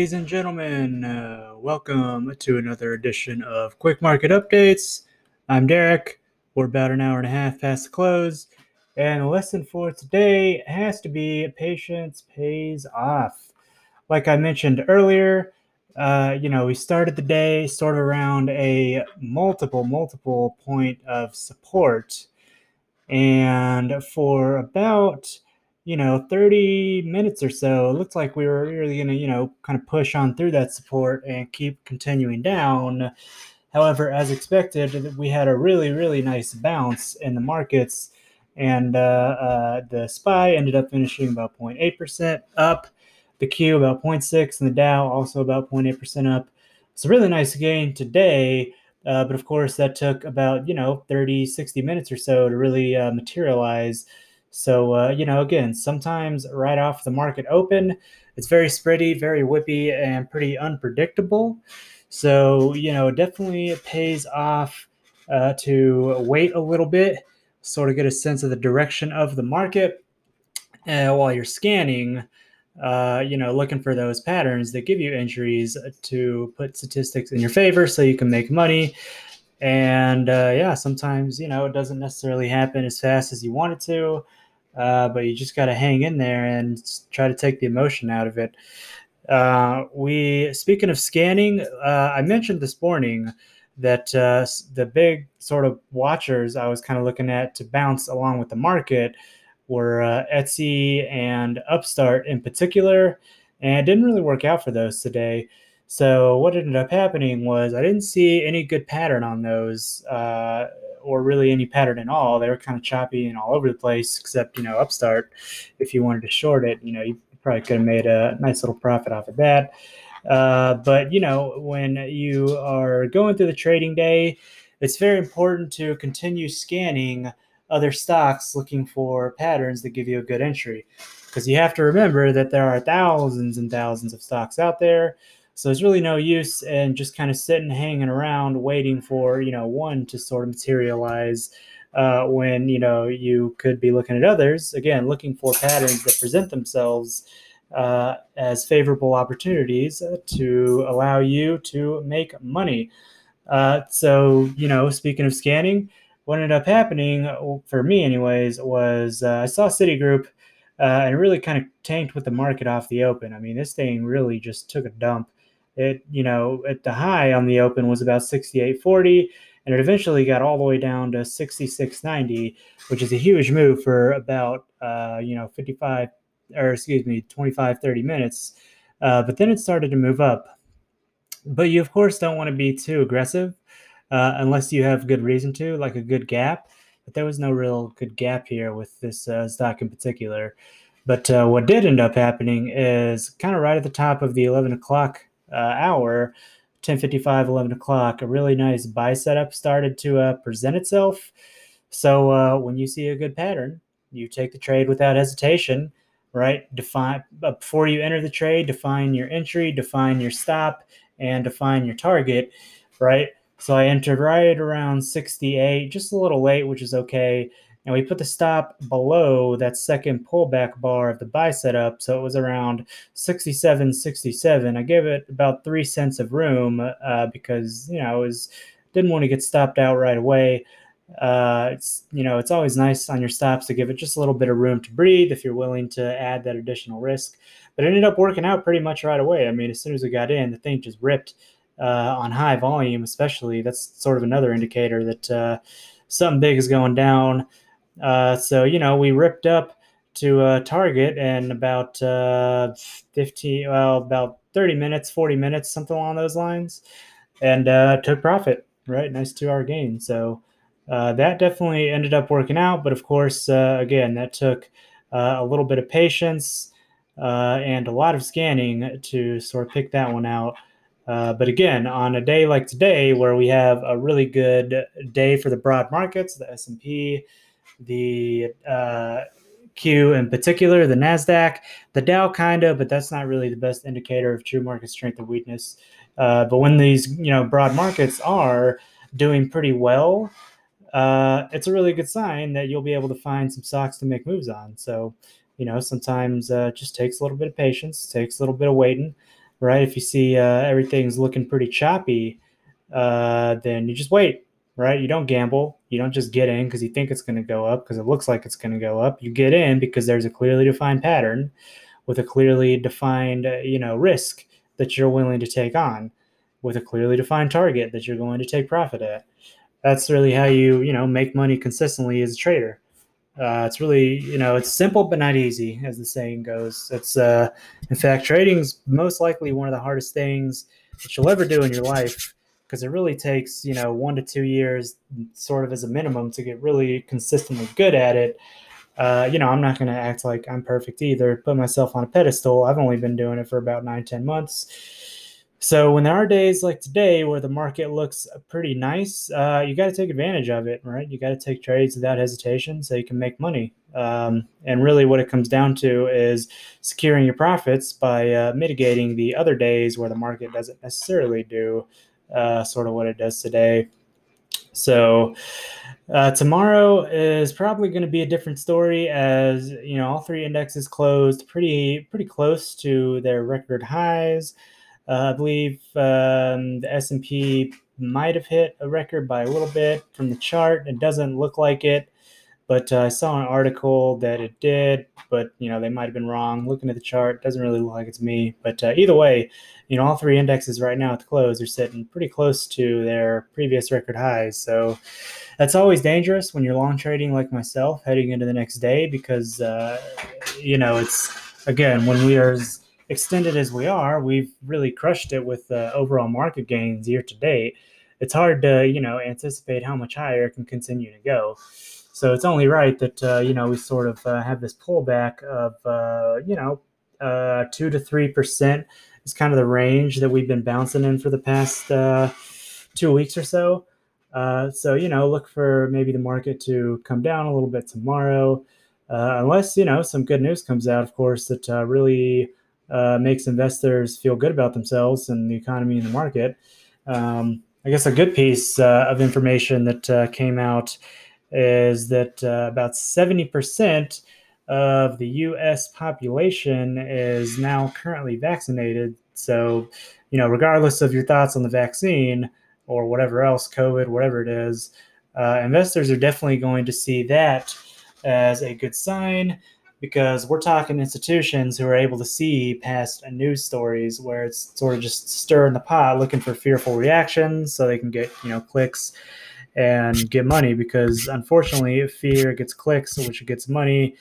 Ladies and gentlemen, uh, welcome to another edition of Quick Market Updates. I'm Derek. We're about an hour and a half past the close, and the lesson for today has to be patience pays off. Like I mentioned earlier, uh, you know, we started the day sort of around a multiple, multiple point of support, and for about you know, 30 minutes or so, it looked like we were really going to, you know, kind of push on through that support and keep continuing down. However, as expected, we had a really, really nice bounce in the markets, and uh, uh, the SPY ended up finishing about 0.8% up, the Q about 0.6, and the Dow also about 0.8% up. It's a really nice gain today. Uh, but of course, that took about, you know, 30, 60 minutes or so to really uh, materialize. So, uh, you know, again, sometimes right off the market open, it's very spready, very whippy, and pretty unpredictable. So, you know, definitely it pays off uh, to wait a little bit, sort of get a sense of the direction of the market uh, while you're scanning. Uh, you know, looking for those patterns that give you entries to put statistics in your favor so you can make money. And uh, yeah, sometimes, you know, it doesn't necessarily happen as fast as you want it to uh, but you just got to hang in there and try to take the emotion out of it. Uh, we speaking of scanning, uh, I mentioned this morning that uh, the big sort of watchers I was kind of looking at to bounce along with the market were uh, Etsy and Upstart in particular, and it didn't really work out for those today. So what ended up happening was I didn't see any good pattern on those uh, or really any pattern at all. They were kind of choppy and all over the place, except, you know, Upstart, if you wanted to short it, you know, you probably could have made a nice little profit off of that. Uh, but, you know, when you are going through the trading day, it's very important to continue scanning other stocks looking for patterns that give you a good entry. Because you have to remember that there are thousands and thousands of stocks out there so there's really no use in just kind of sitting, hanging around, waiting for you know one to sort of materialize. Uh, when you know you could be looking at others again, looking for patterns that present themselves uh, as favorable opportunities to allow you to make money. Uh, so you know, speaking of scanning, what ended up happening for me, anyways, was uh, I saw Citigroup. Uh, and it really kind of tanked with the market off the open. I mean, this thing really just took a dump it, you know, at the high on the open was about 68.40, and it eventually got all the way down to 66.90, which is a huge move for about, uh, you know, 55 or excuse me, 25, 30 minutes. Uh, but then it started to move up. But you, of course, don't want to be too aggressive uh, unless you have good reason to, like a good gap. But there was no real good gap here with this uh, stock in particular. But uh, what did end up happening is kind of right at the top of the 11 o'clock uh, hour, 10:55, 11 o'clock, a really nice buy setup started to uh, present itself. So uh, when you see a good pattern, you take the trade without hesitation, right? Define before you enter the trade, define your entry, define your stop, and define your target, right? So I entered right around 68, just a little late, which is okay and we put the stop below that second pullback bar of the buy setup. So it was around 67 67 i gave it about three cents of room uh, because you know i was didn't want to get stopped out right away. Uh, it's you know it's always nice on your stops to give it just a little bit of room to breathe if you're willing to add that additional risk. But it ended up working out pretty much right away. I mean as soon as we got in the thing just ripped uh, on high volume especially. That's sort of another indicator that uh, something big is going down uh, so you know, we ripped up to uh, Target in about uh, 15, well, about 30 minutes, 40 minutes, something along those lines, and uh, took profit. Right, nice two-hour gain. So uh, that definitely ended up working out. But of course, uh, again, that took uh, a little bit of patience uh, and a lot of scanning to sort of pick that one out. Uh, but again, on a day like today, where we have a really good day for the broad markets, the S and P the uh, Q in particular, the Nasdaq, the Dow kind of, but that's not really the best indicator of true market strength and weakness. Uh, but when these you know broad markets are doing pretty well, uh, it's a really good sign that you'll be able to find some stocks to make moves on. So you know sometimes uh, just takes a little bit of patience, takes a little bit of waiting. right? If you see uh, everything's looking pretty choppy, uh, then you just wait, right? You don't gamble. You don't just get in because you think it's going to go up because it looks like it's going to go up. You get in because there's a clearly defined pattern with a clearly defined, uh, you know, risk that you're willing to take on with a clearly defined target that you're going to take profit at. That's really how you, you know, make money consistently as a trader. Uh, it's really, you know, it's simple but not easy, as the saying goes. It's, uh, in fact, trading's most likely one of the hardest things that you'll ever do in your life because it really takes, you know, one to two years, sort of as a minimum, to get really consistently good at it. Uh, you know, I'm not going to act like I'm perfect either, put myself on a pedestal. I've only been doing it for about nine, ten months so when there are days like today where the market looks pretty nice, uh, you got to take advantage of it, right? You got to take trades without hesitation so you can make money. Um, and really, what it comes down to is securing your profits by uh, mitigating the other days where the market doesn't necessarily do uh, sort of what it does today. So uh, tomorrow is probably going to be a different story, as you know, all three indexes closed pretty pretty close to their record highs. Uh, I believe um, the S&P might have hit a record by a little bit from the chart. It doesn't look like it, but uh, I saw an article that it did. But you know they might have been wrong. Looking at the chart, doesn't really look like it's me. But uh, either way, you know all three indexes right now at the close are sitting pretty close to their previous record highs. So that's always dangerous when you're long trading like myself heading into the next day because uh, you know it's again when we are extended as we are, we've really crushed it with uh, overall market gains year to date. It's hard to, you know, anticipate how much higher it can continue to go. So it's only right that, uh, you know, we sort of uh, have this pullback of, uh, you know, uh, two to three percent is kind of the range that we've been bouncing in for the past uh, two weeks or so. so you know, look for maybe the market to come down a little bit tomorrow, unless you know some good news comes out, of course, that really uh, makes investors feel good about themselves and the economy and the market. Um, I guess a good piece uh, of information that uh, came out is that uh, about 70% of the US population is now currently vaccinated. So, you know, regardless of your thoughts on the vaccine or whatever else, COVID, whatever it is, uh, investors are definitely going to see that as a good sign because we're talking institutions who are able to see past news stories where it's sort of just stirring the pot looking for fearful reactions so they can get you know clicks and get money because unfortunately fear gets clicks which gets money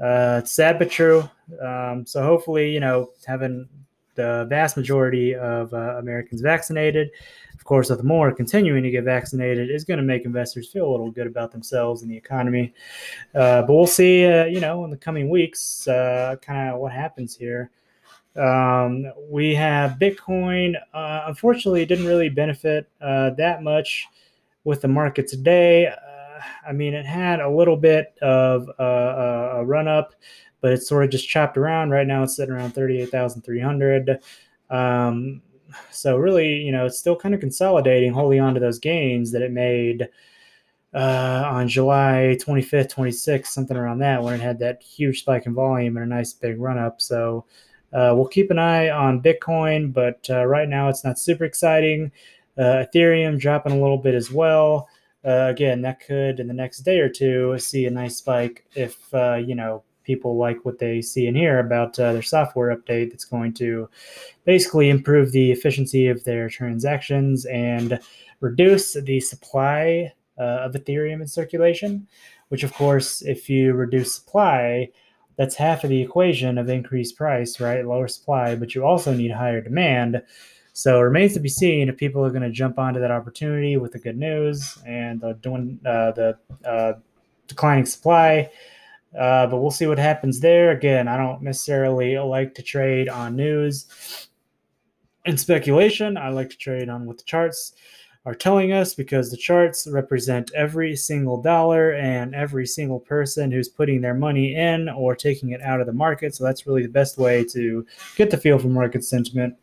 uh, it's sad but true um, so hopefully you know having the vast majority of uh, americans vaccinated of course, with more continuing to get vaccinated is going to make investors feel a little good about themselves and the economy. Uh, but we'll see, uh, you know, in the coming weeks, uh, kind of what happens here. Um, we have Bitcoin. Uh, unfortunately, it didn't really benefit that much with the market today. Uh, I mean, it had a little bit of a run up, but it's sort of just chopped around. Right now, it's sitting around 38,300. Um, so really, you know, it's still kind of consolidating, holding on to those gains that it made uh, on July 25th, 26th, something around that, when it had that huge spike in volume and a nice big run up. So uh, we'll keep an eye on Bitcoin, but uh, right now it's not super exciting. Uh, Ethereum dropping a little bit as well. Uh, again, that could in the next day or two see a nice spike if uh, you know people like what they see and hear about uh, their software update that's going to basically improve the efficiency of their transactions and reduce the supply uh, of Ethereum in circulation. Which, of course, if you reduce supply, that's half of the equation of increased price, right? Lower supply, but you also need higher demand. So it remains to be seen if people are going to jump onto that opportunity with the good news and the, uh, the uh, declining supply uh, but we'll see what happens there. Again, I don't necessarily like to trade on news and speculation. I like to trade on what the charts are telling us because the charts represent every single dollar and every single person who's putting their money in or taking it out of the market. So that's really the best way to get the feel for market sentiment.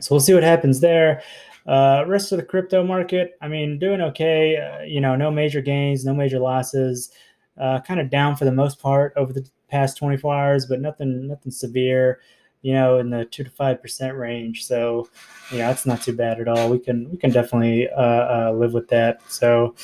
So we'll see what happens there. Uh, rest of the crypto market, I mean, doing okay. Uh, you know, no major gains, no major losses uh, kind of down for the most part over the past 24 hours, but nothing nothing severe. you know, in the two to five percent range. So, yeah, that's not too bad at all. We can we can definitely uh, uh, live with that. So,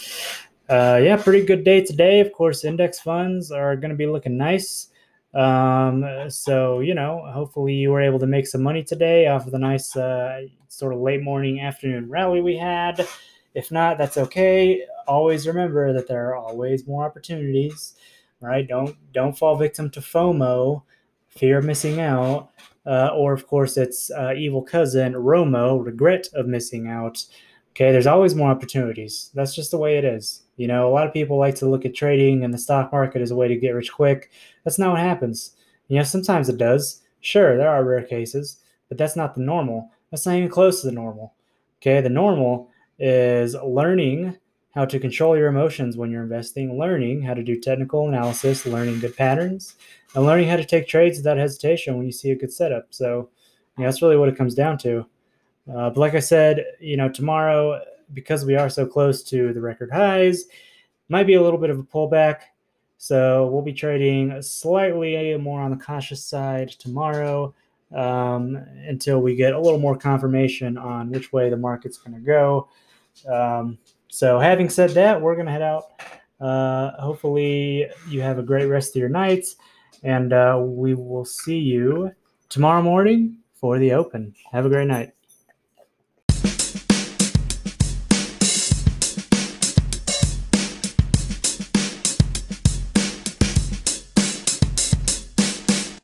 uh, yeah, pretty good day today. Of course, index funds are going to be looking nice. Um, so you know, hopefully you were able to make some money today off of the nice uh, sort of late morning afternoon rally we had. If not, that's okay. Always remember that there are always more opportunities. Right? Don't don't fall victim to FOMO, fear of missing out, uh, or of course its uh, evil cousin ROMO, regret of missing out. Okay, there's always more opportunities. That's just the way it is. You know, a lot of people like to look at trading and the stock market as a way to get rich quick. That's not what happens. You know, sometimes it does. Sure, there are rare cases, but that's not the normal. That's not even close to the normal. Okay, the normal is learning how to control your emotions when you're investing, learning how to do technical analysis, learning good patterns, and learning how to take trades without hesitation when you see a good setup. So, you know, that's really what it comes down to. Uh, but like I said, you know, tomorrow, because we are so close to the record highs, might be a little bit of a pullback. So we'll be trading slightly more on the cautious side tomorrow um, until we get a little more confirmation on which way the market's going to go. Um, so, having said that, we're going to head out. Uh, hopefully, you have a great rest of your nights, and uh, we will see you tomorrow morning for the open. Have a great night.